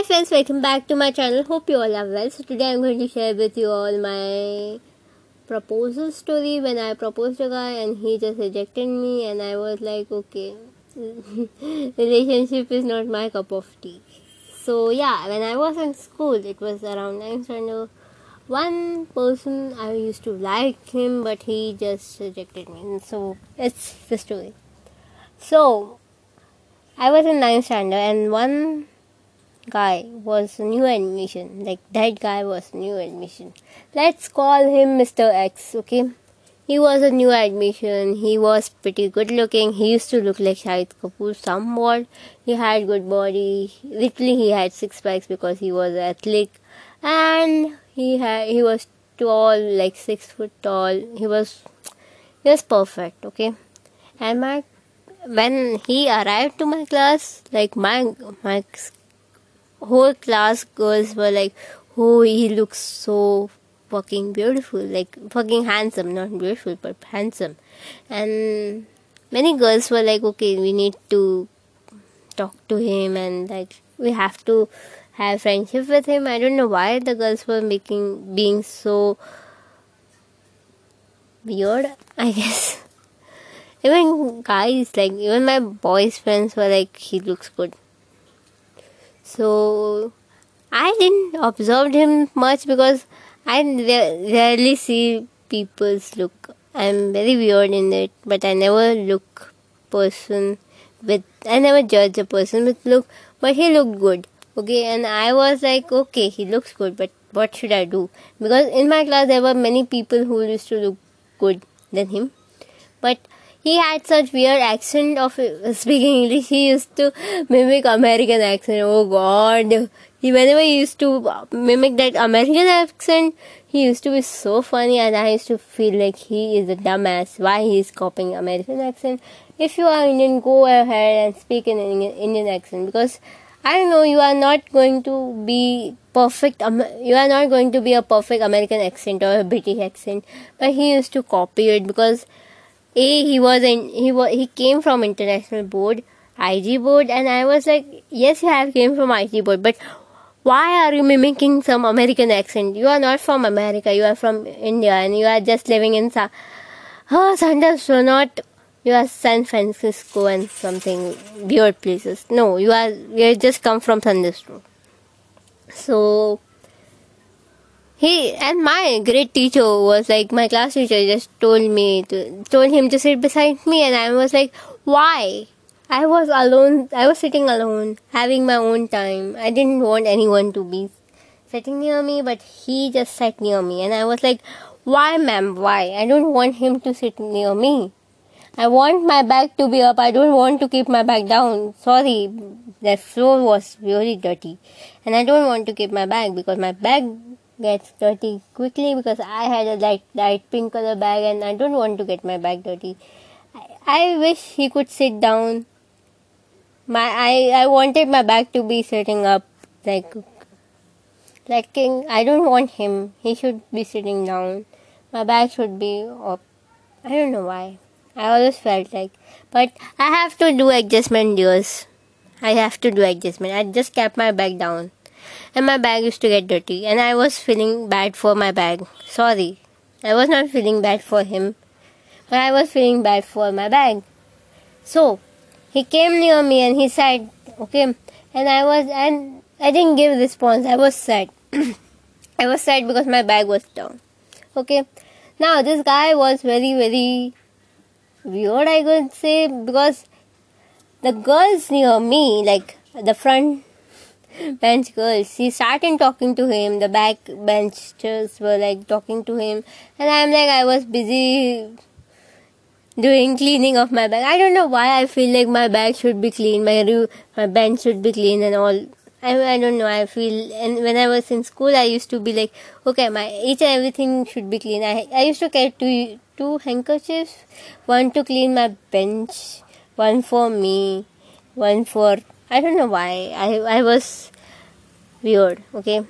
Hi friends, welcome back to my channel. Hope you all are well. So today I'm going to share with you all my proposal story when I proposed a guy and he just rejected me and I was like, okay, relationship is not my cup of tea. So yeah, when I was in school, it was around 9th standard. One person I used to like him, but he just rejected me. So it's the story. So I was in 9th standard and one guy was new admission. Like that guy was new admission. Let's call him Mr. X, okay? He was a new admission. He was pretty good looking. He used to look like Shahid Kapoor somewhat. He had good body. Literally, he had six packs because he was athletic, and he had he was tall, like six foot tall. He was he was perfect. Okay, and my when he arrived to my class, like my my whole class girls were like, "Oh, he looks so fucking beautiful, like fucking handsome, not beautiful, but handsome." And many girls were like, "Okay, we need to talk to him, and like we have to have friendship with him." I don't know why the girls were making being so weird. I guess. Even guys, like even my boys' friends were like, he looks good. So I didn't observe him much because I rarely see people's look. I'm very weird in it, but I never look person with I never judge a person with look, but he looked good. Okay, and I was like, okay, he looks good, but what should I do? Because in my class there were many people who used to look good than him, but he had such weird accent of uh, speaking English. He used to mimic American accent. Oh God! He whenever he used to uh, mimic that American accent, he used to be so funny, and I used to feel like he is a dumbass. Why he is copying American accent? If you are Indian, go ahead and speak in an Indian accent because I know you are not going to be perfect. You are not going to be a perfect American accent or a British accent, but he used to copy it because a he was in he was he came from international board IG board and I was like yes you have came from IG board but why are you mimicking some American accent? You are not from America you are from India and you are just living in Sa oh so not you are San Francisco and something weird places. No you are you just come from thunderstorm so he and my great teacher was like my class teacher just told me to told him to sit beside me and I was like why? I was alone I was sitting alone having my own time. I didn't want anyone to be sitting near me but he just sat near me and I was like why ma'am? Why? I don't want him to sit near me. I want my bag to be up. I don't want to keep my bag down. Sorry the floor was really dirty and I don't want to keep my bag because my bag gets dirty quickly because I had a light light pink color bag and I don't want to get my bag dirty. I, I wish he could sit down. My I I wanted my bag to be sitting up like like king. I don't want him. He should be sitting down. My bag should be up. I don't know why. I always felt like, but I have to do adjustment, dears. I have to do adjustment. I just kept my bag down and my bag used to get dirty and I was feeling bad for my bag. Sorry. I was not feeling bad for him, but I was feeling bad for my bag. So he came near me and he said, Okay, and I was and I didn't give response. I was sad. I was sad because my bag was down. Okay. Now this guy was very, very weird I could say because the girls near me, like the front bench girls. She started talking to him. The back benchers were like talking to him, and I'm like, I was busy doing cleaning of my bag. I don't know why I feel like my bag should be clean, my my bench should be clean, and all. I, I don't know. I feel, and when I was in school, I used to be like, okay, my each and everything should be clean. I I used to carry two two handkerchiefs, one to clean my bench, one for me, one for I don't know why. I I was weird, okay,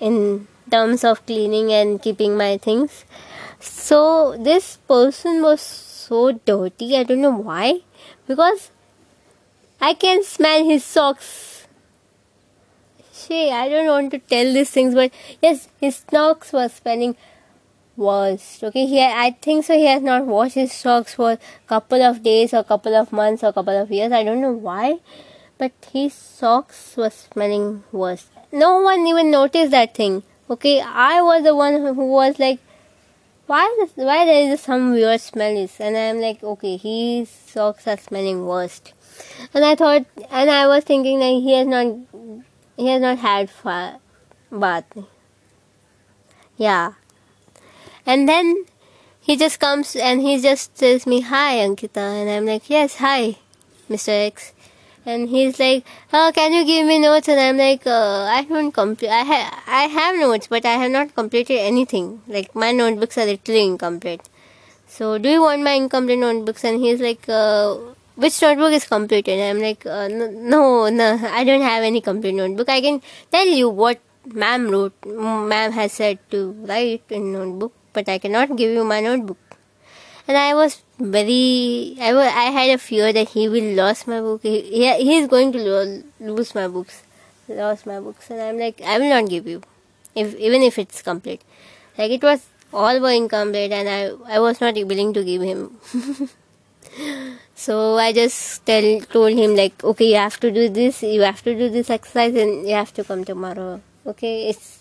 in terms of cleaning and keeping my things. So this person was so dirty. I don't know why. Because I can smell his socks. She, I don't want to tell these things, but yes, his socks were smelling worst. Okay, he, I think so. He has not washed his socks for a couple of days, or couple of months, or couple of years. I don't know why, but his socks was smelling worse. No one even noticed that thing. Okay, I was the one who was like, why this, why there is some weird smell is, and I'm like, okay, his socks are smelling worst. And I thought, and I was thinking that he has not, he has not had fa- bath. Yeah. And then he just comes and he just says me, hi Ankita. And I'm like, yes, hi, Mr. X. And he's like, oh, can you give me notes? And I'm like, uh, I don't complete, I, ha- I have notes, but I have not completed anything. Like, my notebooks are literally incomplete. So, do you want my incomplete notebooks? And he's like, uh, which notebook is completed? And I'm like, uh, no, no, I don't have any complete notebook. I can tell you what ma'am wrote, ma'am has said to write in notebook, but I cannot give you my notebook. And I was very, I, was, I had a fear that he will lose my book. He, he, is going to lo- lose my books, lose my books. And I'm like, I will not give you, if even if it's complete. Like it was all were incomplete, and I, I was not willing to give him. so I just tell told him like, okay, you have to do this, you have to do this exercise, and you have to come tomorrow. Okay, it's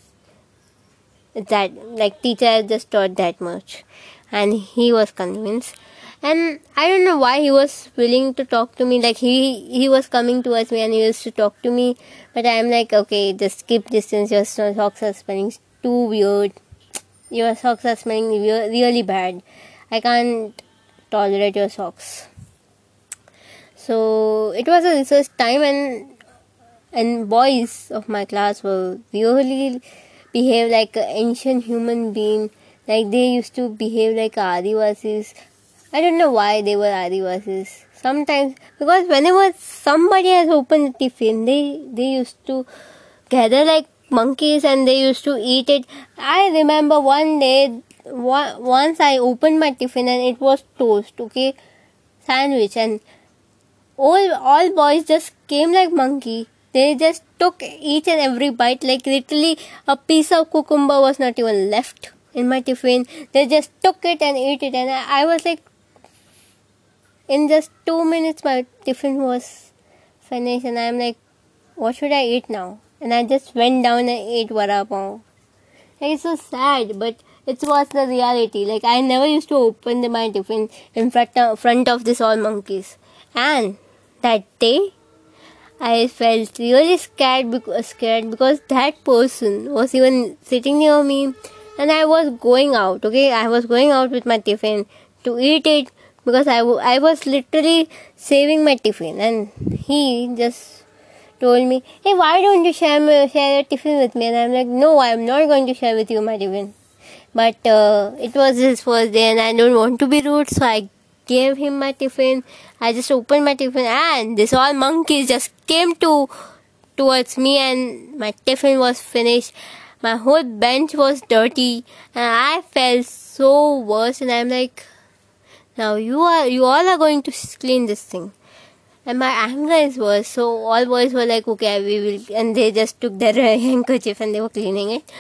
that like teacher just taught that much and he was convinced. And i don't know why he was willing to talk to me. Like he he was coming towards me and he used to talk to me. But i'm like okay just keep distance. Your socks are smelling too weird. Your socks are smelling really bad. I can't tolerate your socks. So it was a research time and and boys of my class were really behave like an ancient human being. Like they used to behave like Adivasis. I don't know why they were Adivasis. Sometimes because whenever somebody has opened a tiffin, they they used to gather like monkeys and they used to eat it. I remember one day, once I opened my tiffin and it was toast, okay, sandwich, and all all boys just came like monkey they just took each and every bite, like literally a piece of cucumber was not even left in my tiffin. They just took it and ate it, and I, I was like, in just two minutes, my tiffin was finished, and I'm like, what should I eat now? And I just went down and ate vada pav. Like, it's so sad, but it was the reality. Like I never used to open my tiffin in front of, front of this all monkeys. And that day, I felt really scared because, scared because that person was even sitting near me and I was going out, okay? I was going out with my tiffin to eat it because I, w- I was literally saving my tiffin and he just told me, hey, why don't you share, my, share your tiffin with me? And I'm like, no, I'm not going to share with you my tiffin. But uh, it was his first day and I don't want to be rude, so I gave him my tiffin. I just opened my tiffin and this all monkeys just came to towards me and my tiffin was finished. My whole bench was dirty and I felt so worse and I'm like now you are you all are going to clean this thing. And my anger is worse, so all boys were like, okay, we will, and they just took their handkerchief and they were cleaning it.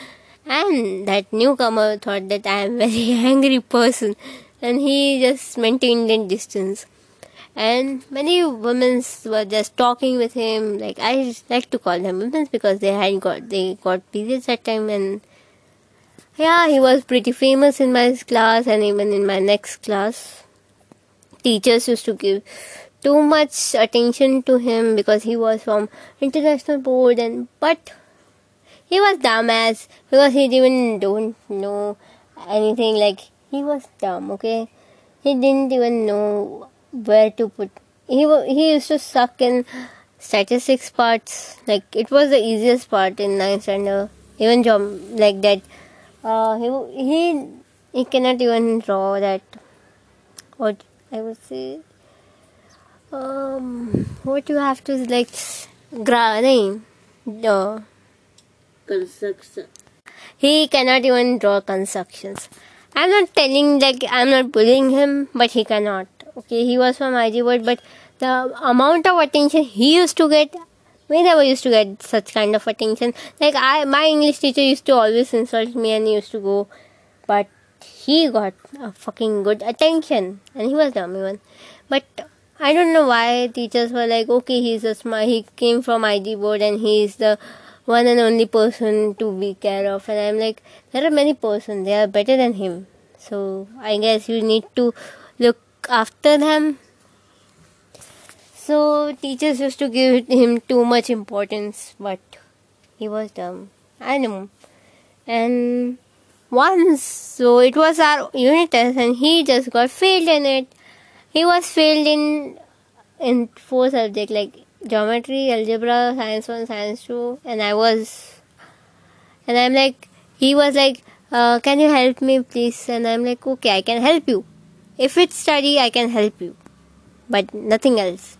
And that newcomer thought that I am a very angry person and he just maintained a distance. And many women were just talking with him. Like I like to call them women because they had got they got periods that time, and yeah, he was pretty famous in my class and even in my next class. Teachers used to give too much attention to him because he was from international board and but he was dumb dumbass because he didn't don't know anything like he was dumb, okay? He didn't even know where to put. He he used to suck in statistics parts. Like it was the easiest part in ninth standard. Even job like that. Uh, he he he cannot even draw that. What I would say. Um, what you have to like, gra name, the construction. He cannot even draw constructions. I'm not telling like I'm not bullying him, but he cannot. Okay, he was from IG board, but the amount of attention he used to get, we never used to get such kind of attention. Like I, my English teacher used to always insult me and he used to go, but he got a fucking good attention and he was the only one But I don't know why teachers were like, okay, he's a smart, he came from IG board and he's the one and only person to be care of. And I'm like, there are many persons, they are better than him. So I guess you need to look after them so teachers used to give him too much importance, but he was dumb. I know. And once, so it was our unit test, and he just got failed in it. He was failed in in four subjects like geometry, algebra, science one, science two, and I was, and I'm like, he was like, uh, can you help me please? And I'm like, okay, I can help you. If it's study, I can help you but nothing else.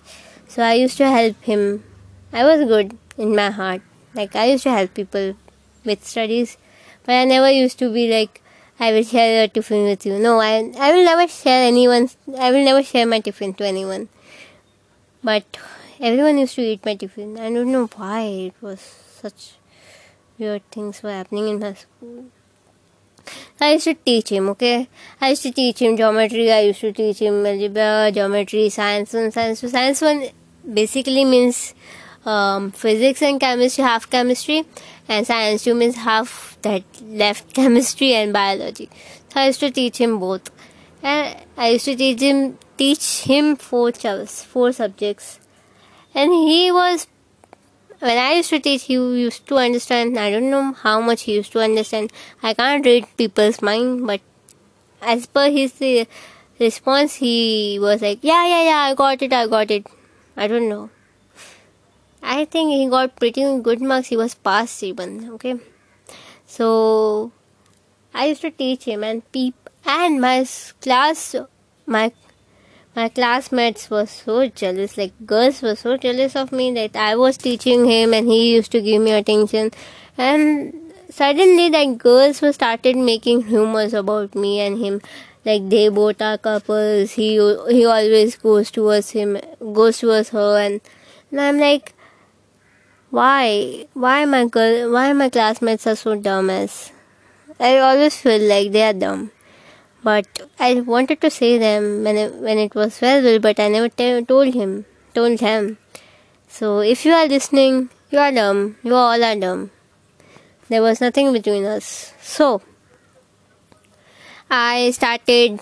So I used to help him. I was good in my heart. Like I used to help people with studies, but I never used to be like, I will share a tiffin with you. No, I I will never share anyone. I will never share my tiffin to anyone. But everyone used to eat my tiffin. I don't know why it was such weird things were happening in my school. I used to teach him, okay? I used to teach him geometry, I used to teach him algebra, geometry, science one, science two. Science one basically means um, physics and chemistry, half chemistry, and science two means half that left chemistry and biology. So I used to teach him both. And I used to teach him teach him four four subjects. And he was when I used to teach, he used to understand. I don't know how much he used to understand. I can't read people's mind, but as per his uh, response, he was like, "Yeah, yeah, yeah, I got it, I got it." I don't know. I think he got pretty good marks. He was passed even. Okay, so I used to teach him, and peep, and my class, my my classmates were so jealous like girls were so jealous of me that i was teaching him and he used to give me attention. And suddenly like girls were started making rumors about me and him. Like they both are couples. He he always goes towards him goes towards her and, and i'm like why? Why my girl why my classmates are so dumb as? I always feel like they are dumb but I wanted to say them when it, when it was valuable, but I never t- told him, told him. So if you are listening, you are dumb. You all are dumb. There was nothing between us. So I started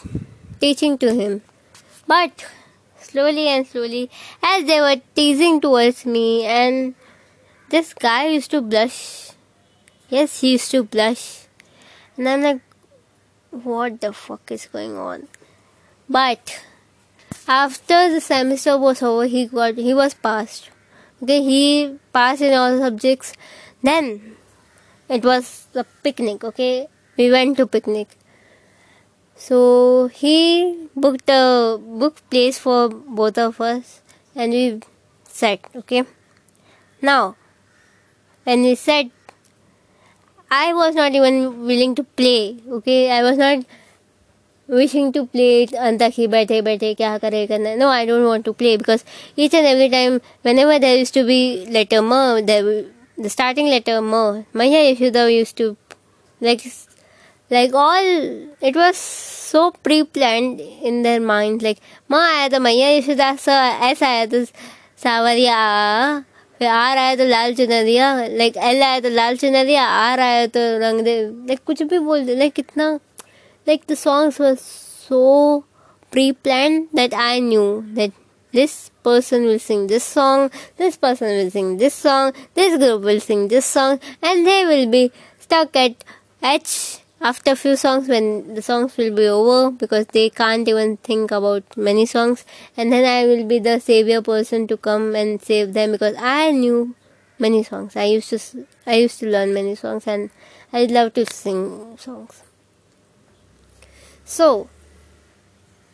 teaching to him, but slowly and slowly, as they were teasing towards me, and this guy used to blush. Yes, he used to blush, and I'm like, what the fuck is going on? But after the semester was over he got he was passed. Okay he passed in all subjects. Then it was the picnic okay? We went to picnic. So he booked a book place for both of us and we sat okay? Now when we sat I was not even willing to play. Okay, I was not wishing to play it Antaki Bate Bate Kya Kare Karna. No, I don't want to play because each and every time, whenever there used to be letter Ma, there, the starting letter Ma, Maya Yashoda used to like like all it was so pre-planned in their minds like Ma aaya the Maya Yashoda sa aisa aaya the Sawariya फिर आर आया तो लाल चुना दिया like L आया तो लाल चुना दिया आर आया तो रंग दे लाइक कुछ भी बोल दे लाइक कितना like the songs were so pre plan that I knew that this person will sing this song this person will sing this song this group will sing this song and they will be stuck at H after a few songs when the songs will be over because they can't even think about many songs and then i will be the savior person to come and save them because i knew many songs. I used to i used to learn many songs and i love to sing songs. So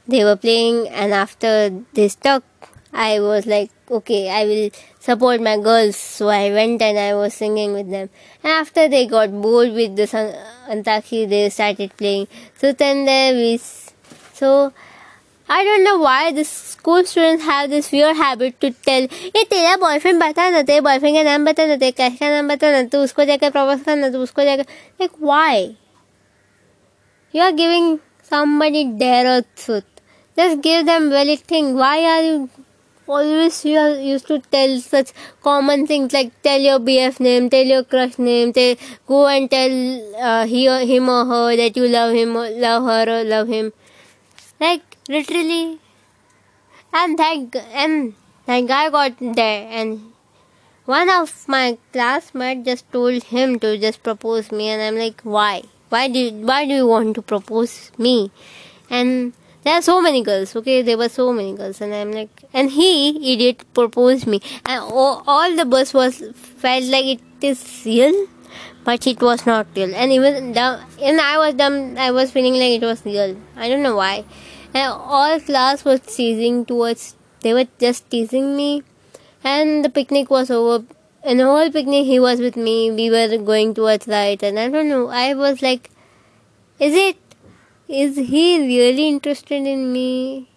they were playing and after they stuck i was like okay i will support my girls. So I went and I was singing with them. And after they got bored with the Antaki, they started playing. So then there we, so I don't know why the school students have this weird habit to tell ये तेरा boyfriend बता ना तेरे boyfriend का नाम बता ना तेरे कैश का नाम बता ना तू उसको जाकर प्रपोज करना तू उसको जाकर like why you are giving somebody dare or truth just give them valid thing why are you always you used to tell such common things like tell your BF name, tell your crush name, tell, go and tell uh, he or, him or her that you love him or love her or love him. Like literally, and thank and thank I got there, and one of my classmates just told him to just propose me, and I'm like, why? Why do you, why do you want to propose me? And there are so many girls, okay? There were so many girls, and I'm like, and he idiot proposed me, and all, all the bus was felt like it is real, but it was not real, and even dumb, and I was dumb. I was feeling like it was real. I don't know why. And all class was teasing towards they were just teasing me. And the picnic was over. And the whole picnic he was with me. We were going towards right and i don't know. I was like is it is he really interested in me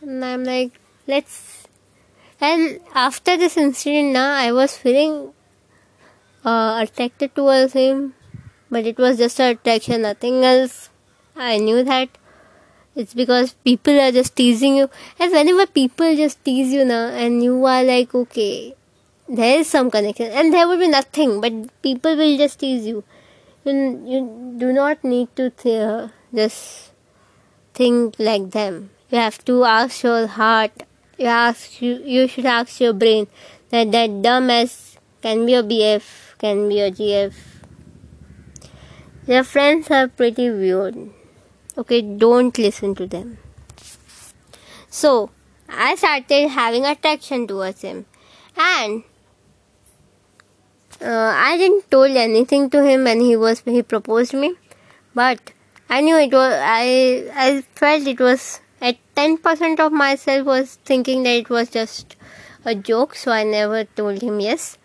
and i'm like let's and after this incident now i was feeling uh, attracted towards him but it was just attraction nothing else i knew that it's because people are just teasing you. And whenever people just tease you now and you are like, okay, there is some connection and there will be nothing, but people will just tease you. You, you do not need to th- just think like them. You have to ask your heart. You ask you, you should ask your brain that that dumb as can be your BF, can be your GF. Your friends are pretty weird okay don't listen to them so i started having attraction towards him and uh, i didn't told anything to him when he was he proposed me but i knew it was i i felt it was at 10% of myself was thinking that it was just a joke so i never told him yes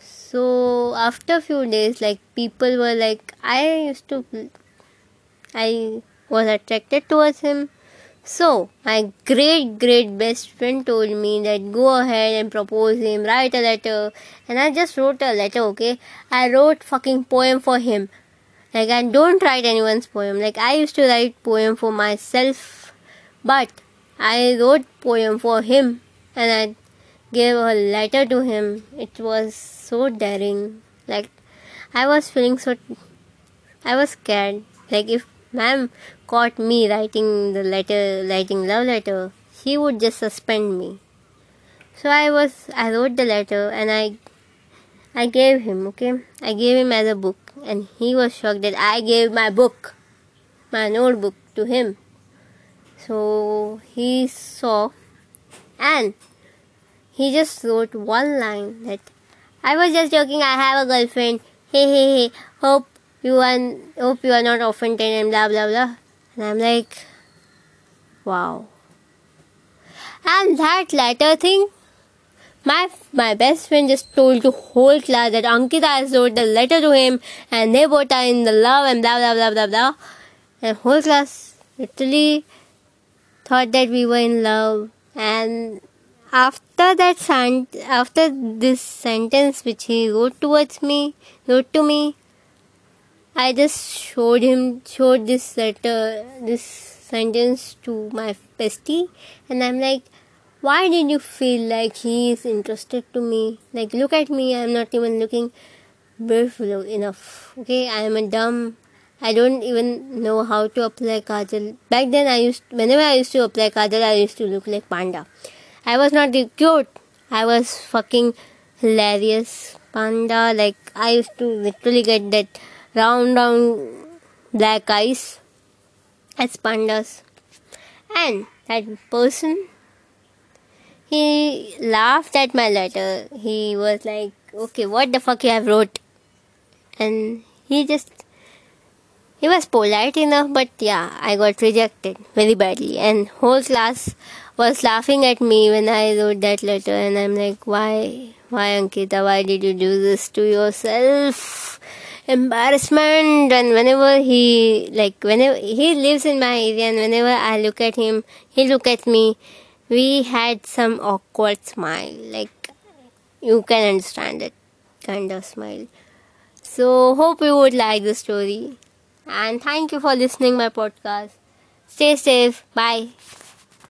so after a few days like people were like i used to i was attracted towards him. So, my great great best friend told me that go ahead and propose him, write a letter. And I just wrote a letter, okay? I wrote fucking poem for him. Like I don't write anyone's poem. Like I used to write poem for myself, but I wrote poem for him and I gave a letter to him. It was so daring. Like I was feeling so I was scared. Like if ma'am caught me writing the letter, writing love letter, he would just suspend me. So I was, I wrote the letter and I, I gave him, okay? I gave him as a book and he was shocked that I gave my book, my notebook to him. So he saw and he just wrote one line that I was just joking, I have a girlfriend. Hey, hey, hey, hope you are hope you are not offended and blah blah blah and i'm like wow and that latter thing my my best friend just told the whole class that Ankita has wrote the letter to him and they both are in the love and blah blah blah blah blah. And whole class literally thought that we were in love. And after that after this sentence which he wrote towards me wrote to me I just showed him, showed this letter, this sentence to my bestie, and I'm like, why did you feel like he is interested to me? Like, look at me, I'm not even looking beautiful enough. Okay, I am a dumb. I don't even know how to apply kajal. Back then, I used whenever I used to apply kajal, I used to look like panda. I was not cute. I was fucking hilarious panda. Like I used to literally get that round round black eyes as pandas. And that person, he laughed at my letter. He was like, okay, what the fuck you have wrote? And he just, he was polite enough, but yeah, I got rejected very badly. And whole class was laughing at me when I wrote that letter. And I'm like, why, why Ankita, why did you do this to yourself? embarrassment and whenever he like whenever he lives in my area and whenever I look at him he look at me we had some awkward smile like you can understand it kind of smile. So hope you would like the story. And thank you for listening my podcast. Stay safe. Bye